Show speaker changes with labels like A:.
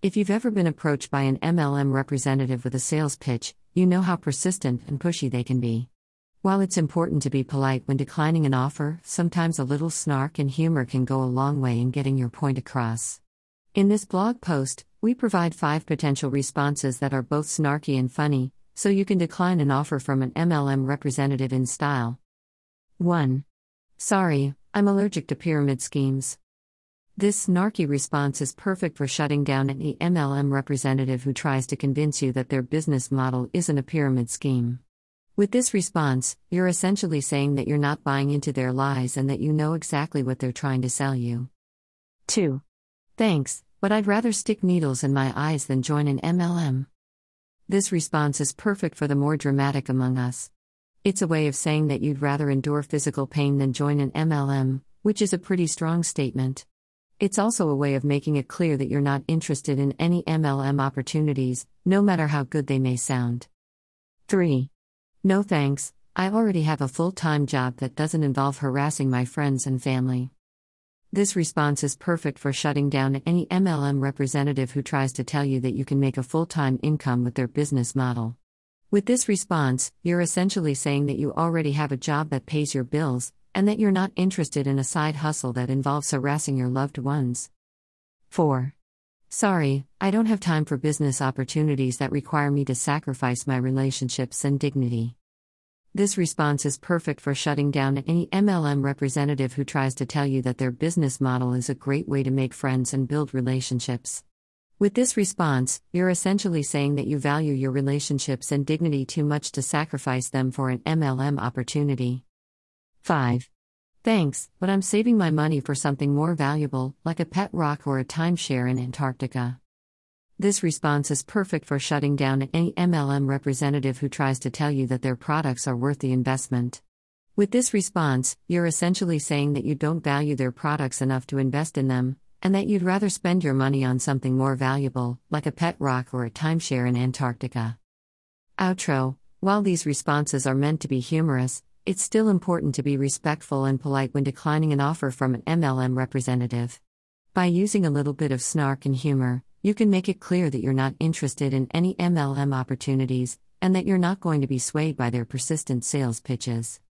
A: If you've ever been approached by an MLM representative with a sales pitch, you know how persistent and pushy they can be. While it's important to be polite when declining an offer, sometimes a little snark and humor can go a long way in getting your point across. In this blog post, we provide five potential responses that are both snarky and funny, so you can decline an offer from an MLM representative in style. 1. Sorry, I'm allergic to pyramid schemes. This snarky response is perfect for shutting down any MLM representative who tries to convince you that their business model isn't a pyramid scheme. With this response, you're essentially saying that you're not buying into their lies and that you know exactly what they're trying to sell you. 2. Thanks, but I'd rather stick needles in my eyes than join an MLM. This response is perfect for the more dramatic among us. It's a way of saying that you'd rather endure physical pain than join an MLM, which is a pretty strong statement. It's also a way of making it clear that you're not interested in any MLM opportunities, no matter how good they may sound. 3. No thanks, I already have a full time job that doesn't involve harassing my friends and family. This response is perfect for shutting down any MLM representative who tries to tell you that you can make a full time income with their business model. With this response, you're essentially saying that you already have a job that pays your bills, and that you're not interested in a side hustle that involves harassing your loved ones. 4. Sorry, I don't have time for business opportunities that require me to sacrifice my relationships and dignity. This response is perfect for shutting down any MLM representative who tries to tell you that their business model is a great way to make friends and build relationships. With this response, you're essentially saying that you value your relationships and dignity too much to sacrifice them for an MLM opportunity. 5. Thanks, but I'm saving my money for something more valuable, like a pet rock or a timeshare in Antarctica. This response is perfect for shutting down any MLM representative who tries to tell you that their products are worth the investment. With this response, you're essentially saying that you don't value their products enough to invest in them, and that you'd rather spend your money on something more valuable, like a pet rock or a timeshare in Antarctica. Outro While these responses are meant to be humorous, it's still important to be respectful and polite when declining an offer from an MLM representative. By using a little bit of snark and humor, you can make it clear that you're not interested in any MLM opportunities, and that you're not going to be swayed by their persistent sales pitches.